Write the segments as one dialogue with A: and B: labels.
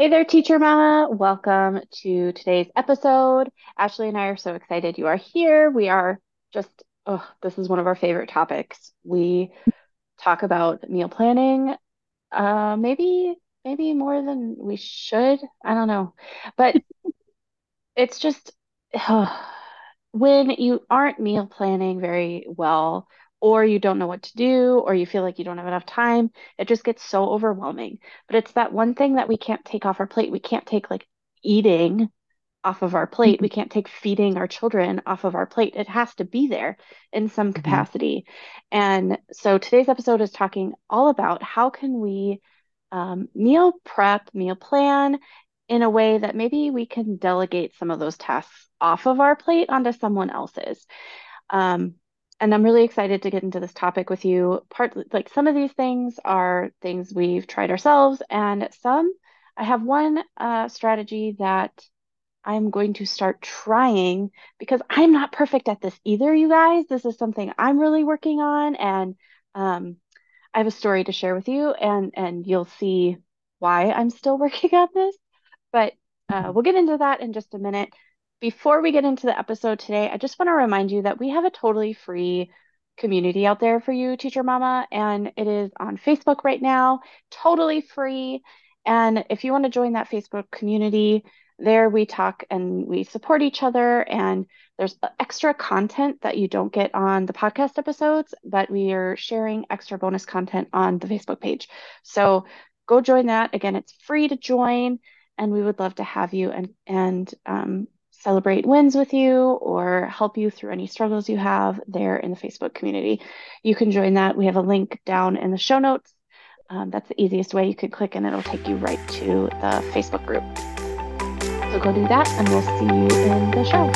A: Hey there, Teacher Mama. Welcome to today's episode. Ashley and I are so excited you are here. We are just, oh, this is one of our favorite topics. We talk about meal planning, uh, maybe, maybe more than we should. I don't know. But it's just when you aren't meal planning very well, or you don't know what to do, or you feel like you don't have enough time, it just gets so overwhelming. But it's that one thing that we can't take off our plate. We can't take like eating off of our plate. We can't take feeding our children off of our plate. It has to be there in some
B: Mhm.
A: capacity. And so today's episode is talking all about how can we um, meal prep, meal plan in a way that maybe we can delegate some of those tasks off of our plate onto someone else's. Um, and I'm really excited to get into this topic with you. Part like some of these things are things we've tried ourselves, and some I have one uh, strategy that I'm going to start trying because I'm not perfect at this either, you guys. This is something I'm really working on, and um, I have a story to share with you, and and you'll see why I'm still working on this. But uh, we'll get into that in just a minute. Before we get into the episode today, I just want to remind you that we have a totally free community out there for you, Teacher Mama, and it is on Facebook right now, totally free. And if you want to join that Facebook community, there we talk and we support each other, and there's extra content that you don't get on the podcast episodes, but we are sharing extra bonus content on the Facebook page. So go join that. Again, it's free to join and we would love to have you and and um, celebrate wins with you or help you through any struggles you have there in the Facebook community. You can join that. We have a link down in the show notes. Um, that's the easiest way. You could click and it'll take you right to the Facebook group. So go do that, and we'll see you in the show.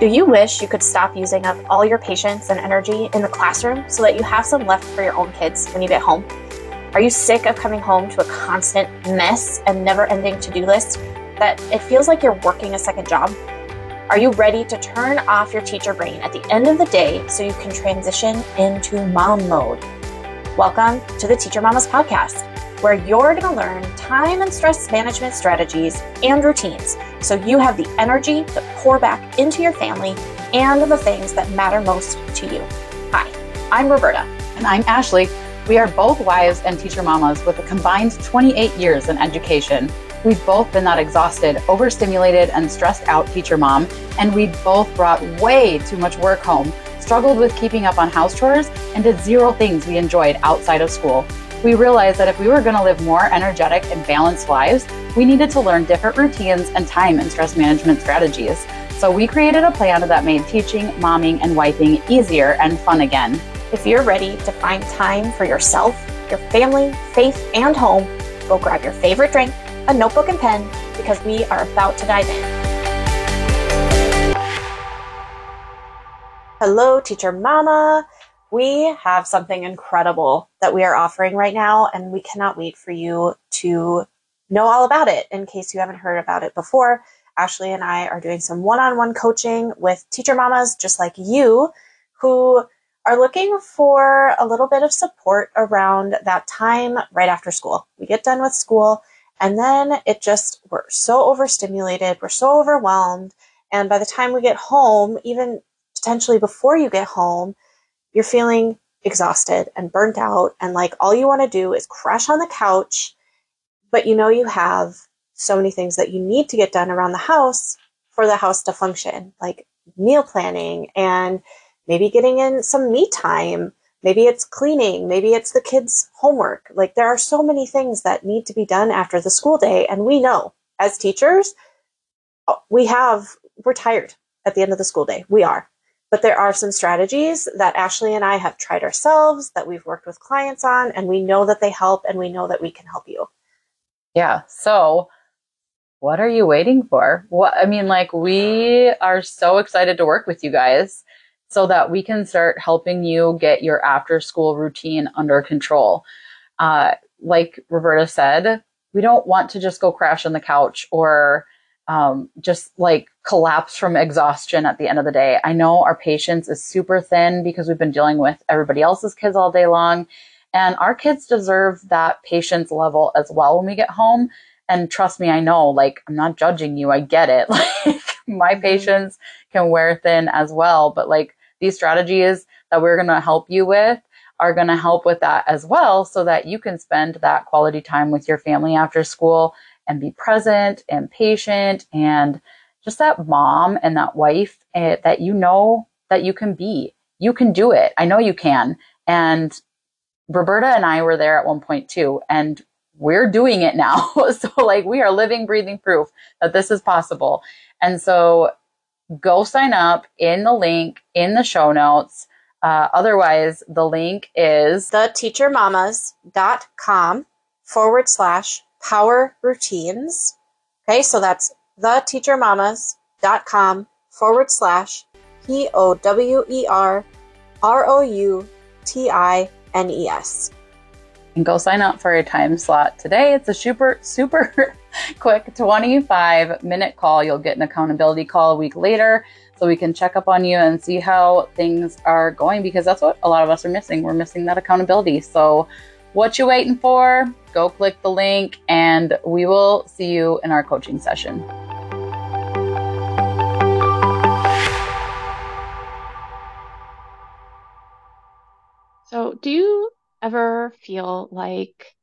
C: Do you wish you could stop using up all your patience and energy in the classroom so that you have some left for your own kids when you get home? Are you sick of coming home to a constant mess and never ending to do list that it feels like you're working a second job? Are you ready to turn off your teacher brain at the end of the day so you can transition into mom mode? Welcome to the Teacher Mamas Podcast, where you're going to learn time and stress management strategies and routines so you have the energy to pour back into your family and the things that matter most to you. Hi, I'm Roberta.
B: And I'm Ashley. We are both wives and teacher mamas with a combined 28 years in education. We've both been that exhausted, overstimulated, and stressed out teacher mom, and we both brought way too much work home, struggled with keeping up on house chores, and did zero things we enjoyed outside of school. We realized that if we were going to live more energetic and balanced lives, we needed to learn different routines and time and stress management strategies. So we created a plan that made teaching, momming, and wiping easier and fun again.
C: If you're ready to find time for yourself, your family, faith, and home, go grab your favorite drink, a notebook, and pen because we are about to dive in. Hello, Teacher Mama. We have something incredible that we are offering right now, and we cannot wait for you to know all about it in case you haven't heard about it before. Ashley and I are doing some one on one coaching with teacher mamas just like you who are looking for a little bit of support around that time right after school. We get done with school and then it just, we're so overstimulated, we're so overwhelmed. And by the time we get home, even potentially before you get home, you're feeling exhausted and burnt out. And like all you want to do is crash on the couch, but you know you have so many things that you need to get done around the house for the house to function, like meal planning and maybe getting in some me time. Maybe it's cleaning. Maybe it's the kids' homework. Like there are so many things that need to be done after the school day. And we know as teachers, uh, we have, we're tired at the end of the school day. We are. But there are some strategies that Ashley and I have tried ourselves that we've worked with clients on, and we know that they help and we know that we can help you.
B: Yeah. So, what are you waiting for? What I mean, like, we are so excited to work with you guys so that we can start helping you get your after school routine under control. Uh, like Roberta said, we don't want to just go crash on the couch or um, just like collapse from exhaustion at the end of the day. I know our patience is super thin because we've been dealing with everybody else's kids all day long. And our kids deserve that patience level as well when we get home. And trust me, I know, like, I'm not judging you. I get it. Like, my mm-hmm. patience can wear thin as well. But like, these strategies that we're going to help you with are going to help with that as well so that you can spend that quality time with your family after school and be present and patient and just that mom and that wife uh, that you know that you can be. You can do it. I know you can. And Roberta and I were there at one point too, and we're doing it now. so like we are living, breathing proof that this is possible. And so go sign up in the link in the show notes. Uh, otherwise, the link is
C: theteachermamas.com forward slash power routines. Okay, so that's theteachermamas.com forward slash P O W E R R O U T I N E S.
B: And go sign up for a time slot today. It's a super, super quick 25 minute call. You'll get an accountability call a week later so we can check up on you and see how things are going because that's what a lot of us are missing. We're missing that accountability. So, what you waiting for? Go click the link and we will see you in our coaching session.
A: So, do you ever feel like,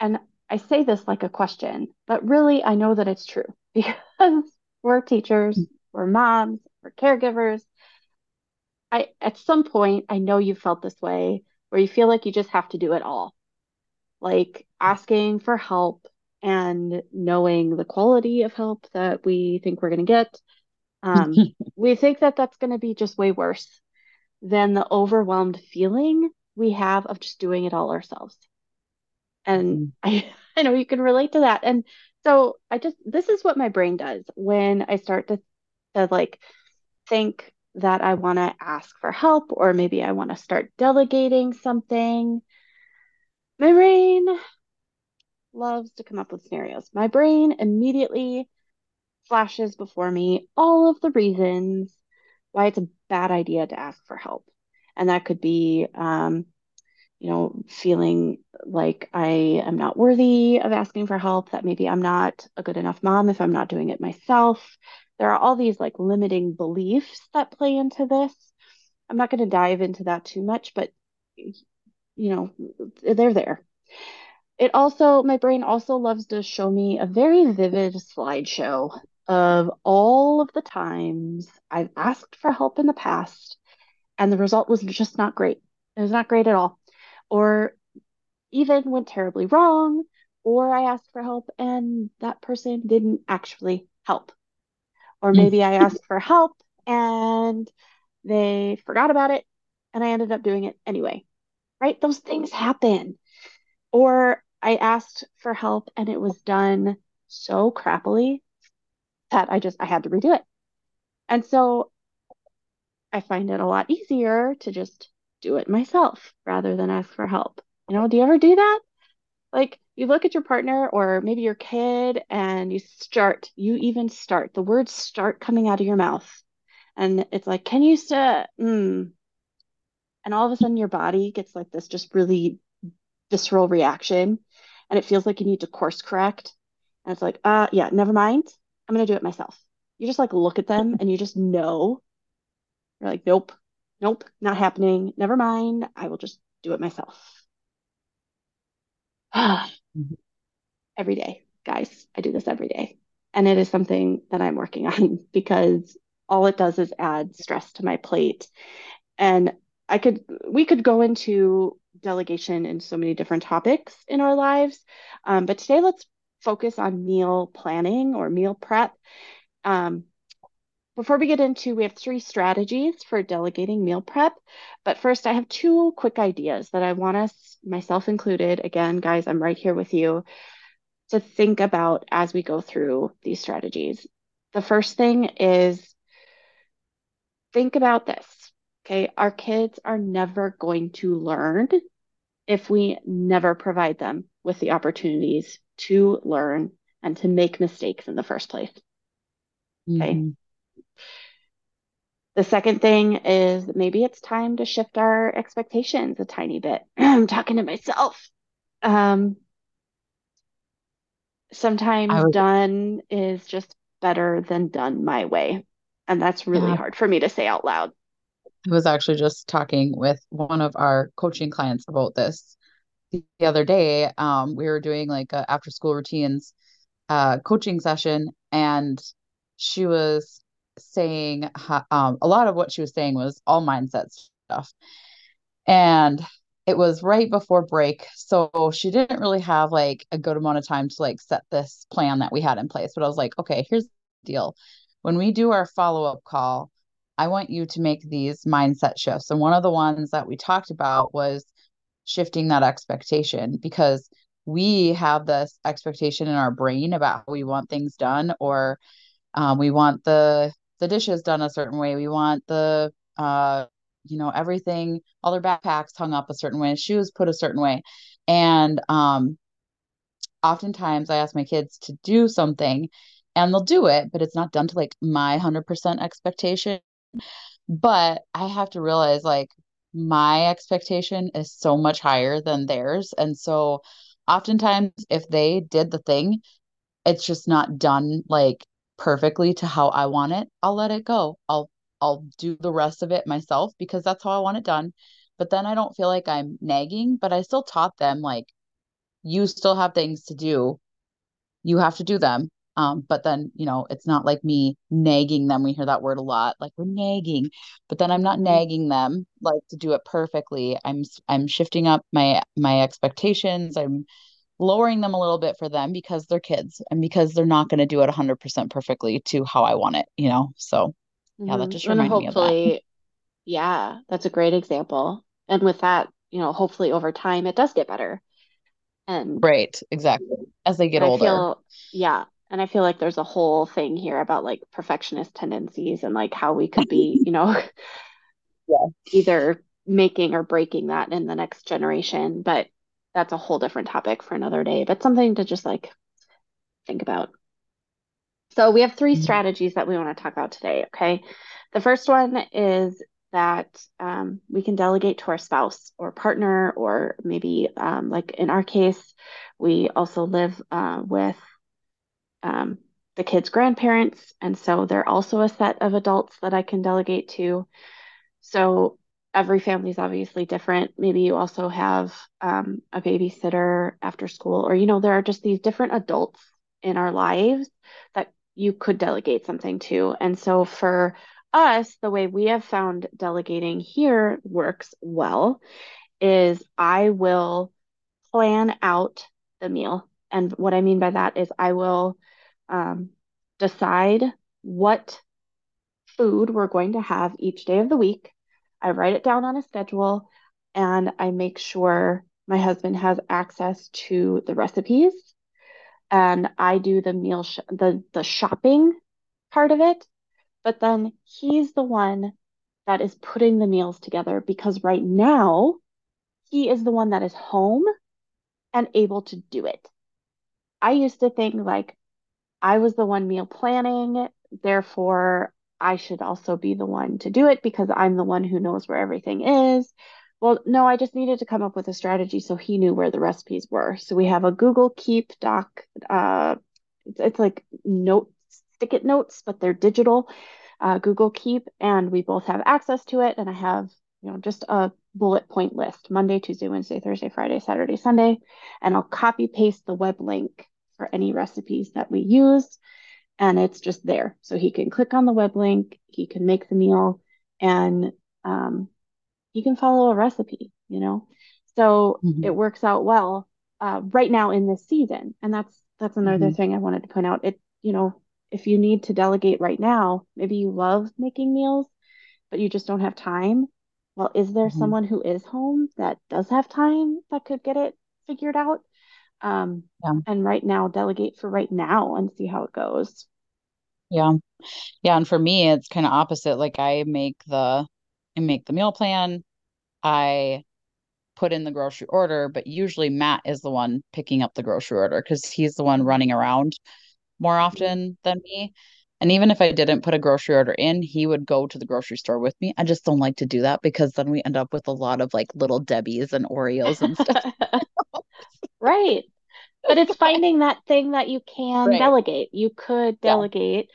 A: and I say this like a question, but really I know that it's true because we're teachers, we're moms, we're caregivers. I at some point I know you felt this way where you feel like you just have to do it all. Like asking for help and knowing the quality of help that we think we're going to get. Um, we think that that's going to be just way worse than the overwhelmed feeling we have of just doing it all ourselves. And mm-hmm. I, I know you can relate to that. And so I just, this is what my brain does when I start to, to like think that I want to ask for help or maybe I want to start delegating something. My brain loves to come up with scenarios. My brain immediately flashes before me all of the reasons why it's a bad idea to ask for help. And that could be, um, you know, feeling like I am not worthy of asking for help, that maybe I'm not a good enough mom if I'm not doing it myself. There are all these like limiting beliefs that play into this. I'm not going to dive into that too much, but you know, they're there. It also, my brain also loves to show me a very vivid slideshow of all of the times I've asked for help in the past and the result was just not great. It was not great at all. Or even went terribly wrong, or I asked for help and that person didn't actually help. Or hmm. maybe I asked for help and they forgot about it and I ended up doing it anyway. Right? Those things happen. Or I asked for help and it was done so crappily that I just I had to redo it. And so I find it a lot easier to just do it myself rather than ask for help. You know, do you ever do that? Like you look at your partner or maybe your kid and you start, you even start, the words start coming out of your mouth. And it's like, can you say, mm. And all of a sudden your body gets like this just really visceral reaction and it feels like you need to course correct. And it's like, uh, yeah, never mind. I'm going to do it myself. You just like look at them and you just know you're like, nope, nope, not happening. Never mind. I will just do it myself. every day, guys. I do this every day. And it is something that I'm working on because all it does is add stress to my plate. And I could, we could go into delegation in so many different topics in our lives. Um, but today, let's focus on meal planning or meal prep. Um, before we get into, we have three strategies for delegating meal prep. But first, I have two quick ideas that I want us, myself included, again, guys, I'm right here with you, to think about as we go through these strategies. The first thing is think about this. Okay, our kids are never going to learn if we never provide them with the opportunities to learn and to make mistakes in the first place. Okay. Mm-hmm The second thing is maybe it's time to shift our expectations a tiny bit. I'm talking to myself. Um, sometimes
B: was,
A: done is just better than done my way. And that's really
B: yeah,
A: hard for me to say out loud.
B: I was actually just talking with one of our coaching clients about this the other day. Um, we were doing like a after school routines uh, coaching session, and she was saying um, a lot of what she was saying was all mindset stuff. And it was right before break. So she didn't really have like a good amount of time to like set this plan that we had in place. But I was like, okay, here's the deal. When we do our follow up call, I want you to make these mindset shifts. And one of the ones that we talked about was shifting that expectation because we have this expectation in our brain about how we want things done or um, we want the the dishes done a certain way. We want the uh, you know everything all their backpacks hung up a certain way shoes put a certain way. And um oftentimes i ask my kids to do something and they'll do it but it's not done to like my 100% expectation. But i have to realize like my expectation is so much higher than theirs. And so oftentimes if they did the thing it's just not done like perfectly to how i want it i'll let it go i'll I'll do the rest of it myself because that's how I want it done. But then I don't feel like I'm nagging, but I still taught them like you still have things to do. You have to do them. Um, but then, you know, it's not like me nagging them. We hear that word a lot, like we're nagging, but then I'm not mm-hmm. nagging them like to do it perfectly. I'm I'm shifting up my my expectations. I'm lowering them a little bit for them because they're kids and because they're not going to do it 100% perfectly to how I want it, you know. So yeah, that mm-hmm. just reminded me of that.
A: Yeah, that's a great example. And with that, you know, hopefully over time it does get better. And
B: right, exactly. As they get older.
A: Feel, yeah. And I feel like there's a whole thing here about like perfectionist tendencies and like how we could be, you know, yeah. either making or breaking that in the next generation. But that's a whole different topic for another day, but something to just like think about. So we have 3 mm-hmm. strategies that we want to talk about today. Okay. The first one is that um, we can delegate to our spouse or partner, or maybe um, like in our case, we also live uh, with um, the kids' grandparents. And so they're also a set of adults that I can delegate to. So every family is obviously different. Maybe you also have um, a babysitter after school, or, you know, there are just these different adults in our lives that you could delegate something to. And so for us, the way we have found delegating here works well is I will plan out the meal. And what I mean by that is I will um, decide what food we're going to have each day of the week. I write it down on a schedule and I make sure my husband has access to the recipes and I do the meal sh- the the shopping part of it, but then he's the one that is putting the meals together because right now he is the one that is home and able to do it. I used to think like I was the one meal planning, therefore I should also be the one to do it because I'm the one who knows where everything is. Well, no, I just needed to come up with a strategy so he knew where the recipes were. So we have a Google Keep doc. Uh, it's, it's like note stick it notes, but they're digital. Uh, Google Keep, and we both have access to it. And I have you know just a bullet point list: Monday, Tuesday, Wednesday, Thursday, Friday, Saturday, Sunday, and I'll copy paste the web link for any recipes that we use, and it's just there. So he can click on the web link, he can make the meal, and um, you can follow a recipe, you know? So mm-hmm. it works out well uh, right now in this season. And that's that's another mm-hmm. thing I wanted to point out. It, you know, if you need to delegate right now, maybe you love making meals, but you just don't have time. Well, is there mm-hmm. someone who is home that does have time that could get it figured out? Um, yeah. And right now, delegate for right now and see how it goes.
B: Yeah. Yeah. And for me, it's kind of opposite. Like I make the I make the meal plan. I put in the grocery order, but usually Matt is the one picking up the grocery order because he's the one running around more often than me. And even if I didn't put a grocery order in, he would go to the grocery store with me. I just don't like to do that because then we end up with a lot of like little Debbie's and Oreos and stuff.
A: right. But it's finding that thing that you can right. delegate. You could delegate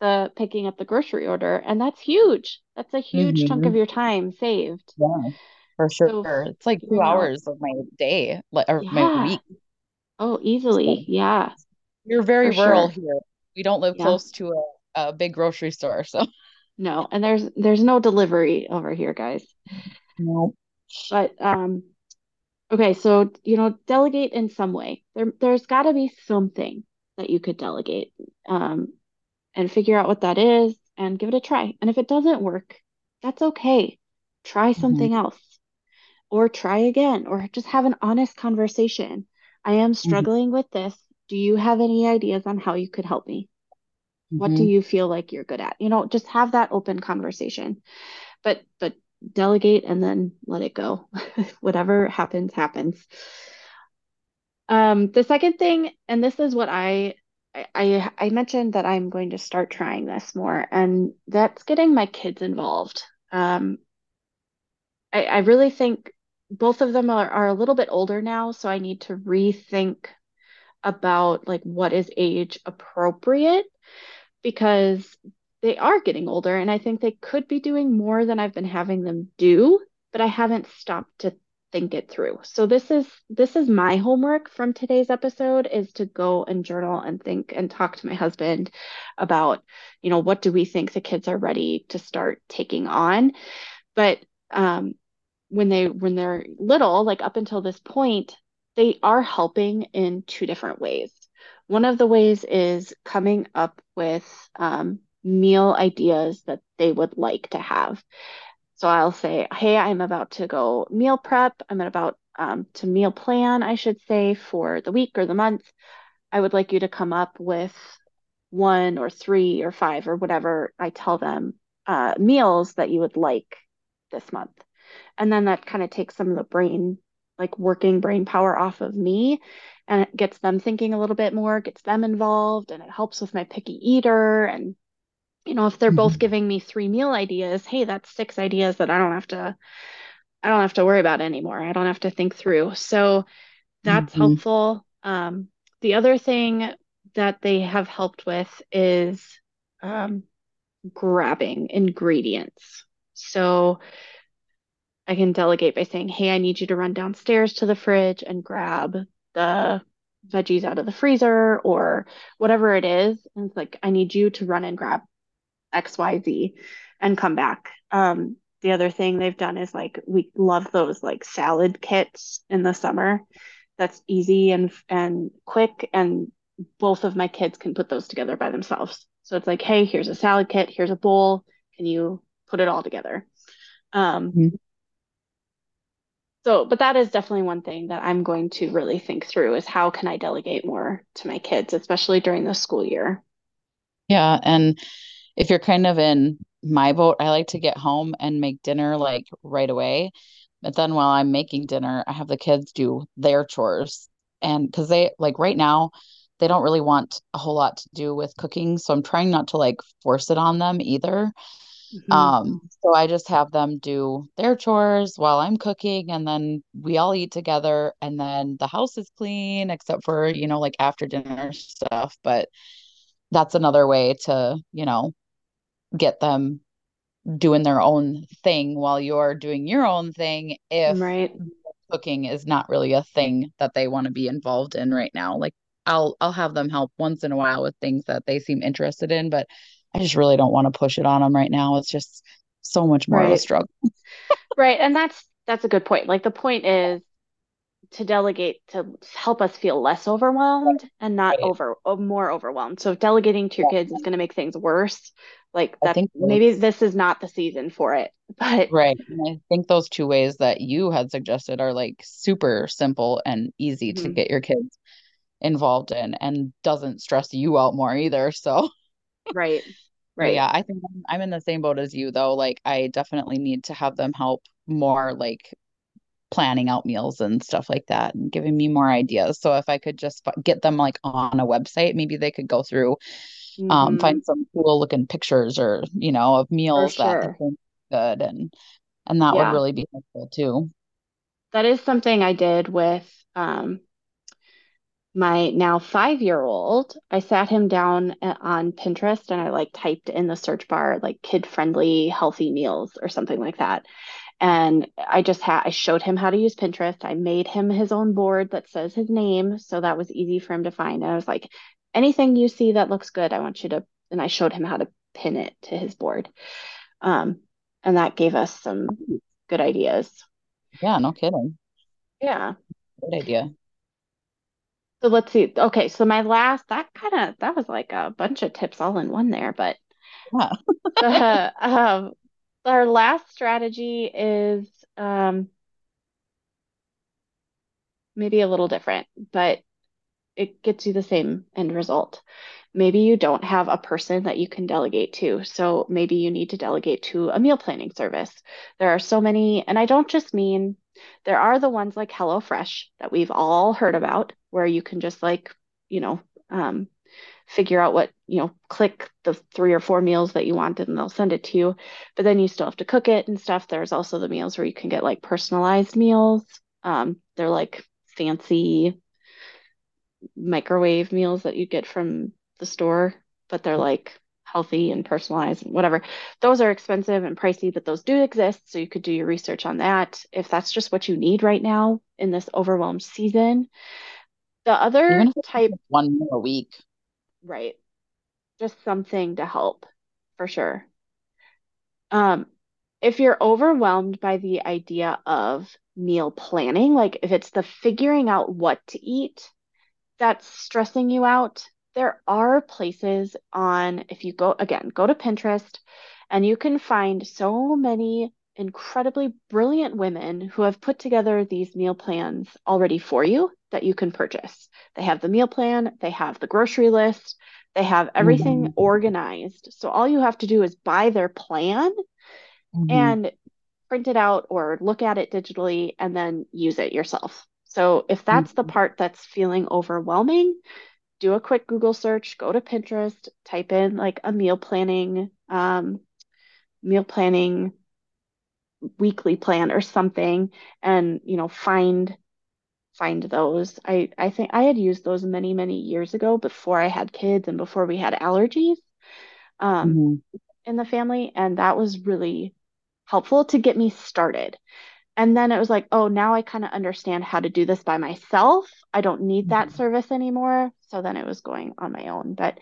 A: yeah. the picking up the grocery order, and that's huge. That's a huge mm-hmm. chunk of your time saved.
B: Yeah, for sure. So, it's like two hours know. of my day or yeah. my week.
A: Oh, easily. So, yeah.
B: You're very for rural sure. here. We don't live yeah. close to a, a big grocery store, so
A: no, and there's there's no delivery over here, guys.
B: No.
A: But um okay, so you know, delegate in some way. There there's got to be something that you could delegate. Um and figure out what that is and give it a try. And if it doesn't work, that's okay. Try mm-hmm. something mm-hmm. else or try again or just have an honest conversation. I am mm-hmm. struggling mm-hmm. with this. Do you have any ideas on how you could help me? Mm-hmm. What do mm-hmm. you feel like you're good at? You know, just have that open conversation. But but delegate and then let it go. Whatever happens happens. Um the second thing and this is what I I I mentioned that I'm going to start trying this more and that's getting my kids involved. Um I, I really think both of them are, are a little bit older now, so I need to rethink about like what is age appropriate because they are getting older and I think they could be doing more than I've been having them do, but I haven't stopped to think it through. So this is this is my homework from today's episode is to go and journal and think and talk to my husband about, you know, what do we think the kids are ready to start taking on? But um when they when they're little, like up until this point, they are helping in two different ways. One of the ways is coming up with um, meal ideas that they would like to have. So I'll say, hey, I'm about to go meal prep. I'm about um, to meal plan, I should say, for the week or the month. I would like you to come up with one or three or five or whatever I tell them uh, meals that you would like this month. And then that kind of takes some of the brain, like working brain power off of me and it gets them thinking a little bit more, gets them involved, and it helps with my picky eater. And, you know, if they're mm-hmm. both giving me three meal ideas, hey, that's six ideas that I don't have to, I don't have to worry about anymore. I don't have to think through. So that's mm-hmm. helpful. Um, the other thing that they have helped with is um, grabbing ingredients. So I can delegate by saying, hey, I need you to run downstairs to the fridge and grab the veggies out of the freezer or whatever it is. And it's like, I need you to run and grab XYZ and come back. Um, the other thing they've done is like we love those like salad kits in the summer. That's easy and and quick and both of my kids can put those together by themselves. So it's like, hey, here's a salad kit, here's a bowl. Can you put it all together? Um, mm-hmm. So, but that is definitely one thing that I'm going to really think through is how can I delegate more to my kids, especially during the school year.
B: Yeah. And if you're kind of in my boat, I like to get home and make dinner like right away. But then while I'm making dinner, I have the kids do their chores. And because they like right now, they don't really want a whole lot to do with cooking. So I'm trying not to like force it on them either. Mm-hmm. Um, so I just have them do their chores while I'm cooking, and then we all eat together, and then the house is clean except for, you know, like after dinner stuff. But that's another way to, you know, get them doing their own thing while you're doing your own thing if
A: right.
B: cooking is not really a thing that they want to be involved in right now. Like I'll I'll have them help once in a while with things that they seem interested in, but I just really don't want to push it on them right now. It's just so much more right. of a struggle.
A: right. And that's that's a good point. Like the point is to delegate to help us feel less overwhelmed and not right. over uh, more overwhelmed. So delegating to your kids is going to make things worse, like that maybe this is not the season for it. But
B: right. And I think those two ways that you had suggested are like super simple and easy mm-hmm. to get your kids involved in and doesn't stress you out more either. So
A: right
B: right yeah i think I'm, I'm in the same boat as you though like i definitely need to have them help more like planning out meals and stuff like that and giving me more ideas so if i could just get them like on a website maybe they could go through mm-hmm. um, find some cool looking pictures or you know of meals sure. that good and and that yeah. would really be helpful too.
A: That is something I did with um, my now five year old. I sat him down on Pinterest and I like typed in the search bar like kid friendly healthy meals or something like that. And I just had I showed him how to use Pinterest. I made him his own board that says his name, so that was easy for him to find. And I was like, anything you see that looks good, I want you to. And I showed him how to pin it to his board, um, and that gave us some good ideas.
B: Yeah, no kidding.
A: Yeah,
B: good idea.
A: So let's see. Okay, so my last that kind of that was like a bunch of tips all in one there, but yeah. uh, um, our last strategy is um, maybe a little different, but it gets you the same end result. Maybe you don't have a person that you can delegate to. So maybe you need to delegate to a meal planning service. There are so many, and I don't just mean there are the ones like HelloFresh that we've all heard about, where you can just like, you know, um, figure out what, you know, click the three or four meals that you want and they'll send it to you. But then you still have to cook it and stuff. There's also the meals where you can get like personalized meals. Um, they're like fancy microwave meals that you get from the store, but they're like healthy and personalized and whatever. Those are expensive and pricey, but those do exist. So you could do your research on that if that's just what you need right now in this overwhelmed season. The other type
B: one a week.
A: Right. Just something to help for sure. Um, if you're overwhelmed by the idea of meal planning, like if it's the figuring out what to eat that's stressing you out, there are places on, if you go again, go to Pinterest and you can find so many incredibly brilliant women who have put together these meal plans already for you that you can purchase. They have the meal plan, they have the grocery list, they have everything mm-hmm. organized. So all you have to do is buy their plan mm-hmm. and print it out or look at it digitally and then use it yourself. So if that's mm-hmm. the part that's feeling overwhelming, do a quick Google search, go to Pinterest, type in like a meal planning, um, meal planning weekly plan or something, and you know find find those. I I think I had used those many many years ago before I had kids and before we had allergies um, mm-hmm. in the family, and that was really helpful to get me started. And then it was like, oh, now I kind of understand how to do this by myself. I don't need that mm-hmm. service anymore. So then it was going on my own. But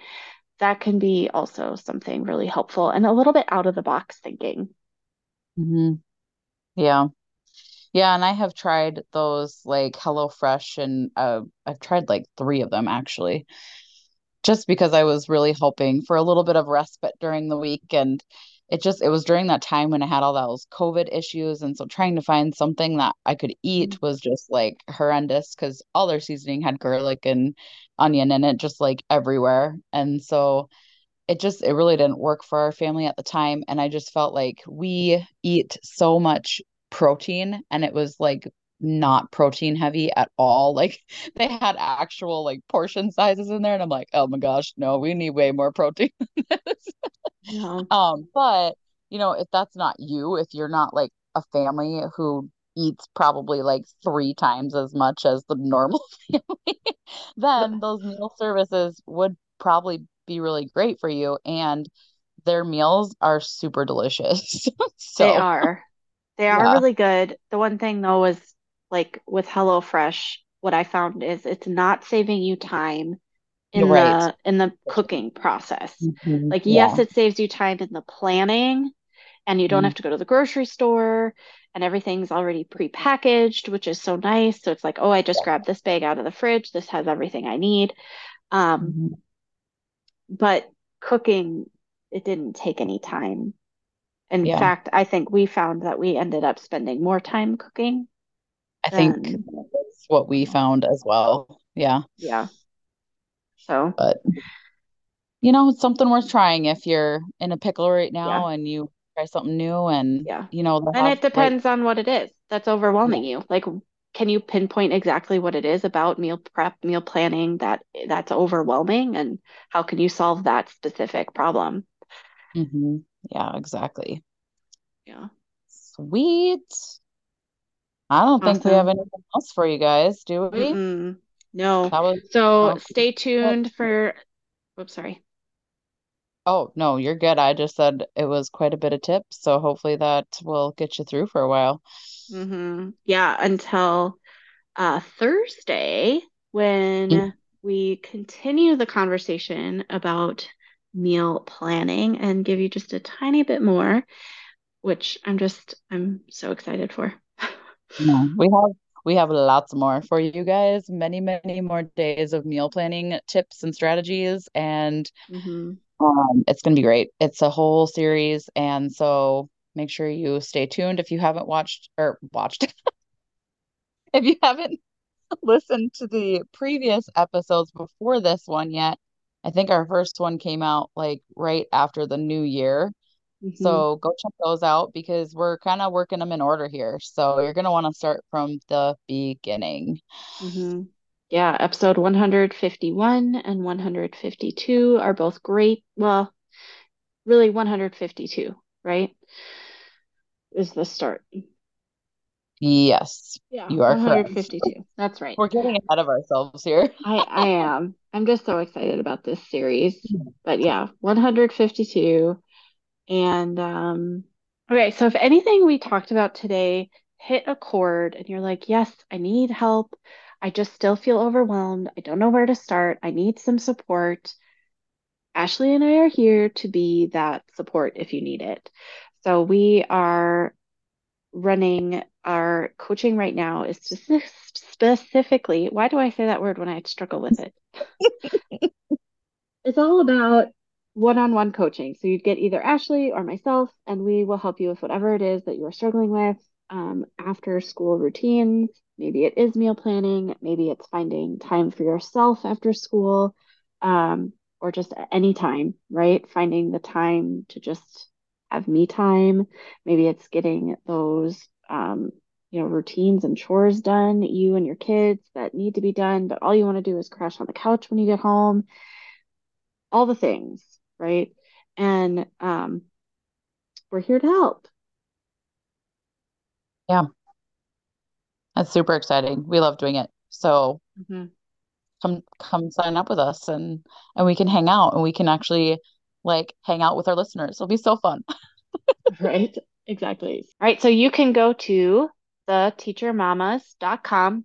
A: that can be also something really helpful and a little bit out of the box thinking.
B: Mm-hmm. Yeah. Yeah, and I have tried those like HelloFresh and uh, I've tried like three of them actually. Just because I was really hoping for a little bit of respite during the week and it just it was during that time when I had all those COVID issues, and so trying to find something that I could eat mm-hmm. was just like horrendous because all their seasoning had garlic and onion in it, just like everywhere, and so it just it really didn't work for our family at the time, and I just felt like we eat so much protein, and it was like not protein heavy at all. Like they had actual like portion sizes in there, and I'm like, oh my gosh, no, we need way more protein. yeah. Um, but you know, if that's not you, if you're not like a family who eats probably like three times as much as the normal family, then those meal services would probably be really great for you. And their meals are super delicious.
A: so, they are. They are yeah. really good. The one thing though is like with HelloFresh, what I found is it's not saving you time in right. the in the cooking process. Mm-hmm. Like yeah. yes, it saves you time in the planning and you don't mm-hmm. have to go to the grocery store and everything's already pre-packaged, which is so nice. So it's like, oh, I just grabbed this bag out of the fridge. This has everything I need. Um, mm-hmm. but cooking it didn't take any time. In yeah. fact, I think we found that we ended up spending more time cooking
B: I think that's what we found as well. Yeah.
A: Yeah. So,
B: but you know, it's something worth trying if you're in a pickle right now yeah. and you try something new and
A: yeah,
B: you know,
A: and it depends on what it is that's overwhelming yeah. you. Like can you pinpoint exactly what it is about meal prep, meal planning that that's overwhelming and how can you solve that specific problem?
B: Mm-hmm. Yeah, exactly.
A: Yeah.
B: Sweet. I don't awesome. think we have anything else for you guys, do we?
A: Mm-mm. No. Was, so oh, stay tuned for. Oops, sorry.
B: Oh, no, you're good. I just said it was quite a bit of tips. So hopefully that will get you through for a while.
A: Mm-hmm. Yeah, until uh, Thursday when mm-hmm. we continue the conversation about meal planning and give you just a tiny bit more, which I'm just, I'm so excited for.
B: Yeah, we have we have lots more for you guys. Many many more days of meal planning tips and strategies and mm-hmm. um, it's going to be great. It's a whole series and so make sure you stay tuned if you haven't watched or watched. If you haven't listened to the previous episodes before this one yet i think our first one came out like right after the new year Mm-hmm. So go check those out because we're kind of working them in order here. So you're going to want to start from the beginning.
A: Mm-hmm. Yeah, episode 151 and 152 are both great. Well, really 152, right? Is the start.
B: Yes.
A: Yeah. You are 152. Correct. That's right.
B: We're getting ahead of ourselves here.
A: I, I am. I'm just so excited about this series. But yeah, 152 and um, okay, so if anything we talked about today hit a chord and you're like, yes, I need help. I just still feel overwhelmed. I don't know where to start. I need some support. Ashley and I are here to be that support if you need it. So we are running our coaching right now is specifically, why do I say that word when I struggle with it? it's all about one-on-one coaching. So you'd get either Ashley or myself, and we will help you with whatever it is that you are struggling with. Um, after school routines, maybe it is meal planning, maybe it's finding time for yourself after school, um, or just any time, right? Finding the time to just have me time. Maybe it's getting those um, you know routines and chores done you and your kids that need to be done but all you want to do is crash on the couch when you get home all the things right? And um, we're here to help.
B: Yeah. That's super exciting. We love doing it. So mm-hmm. come come sign up with us and and we can hang out and we can actually like hang out with our listeners. It'll be so fun.
A: right. Exactly. All right. So you can go to the teachermamas.com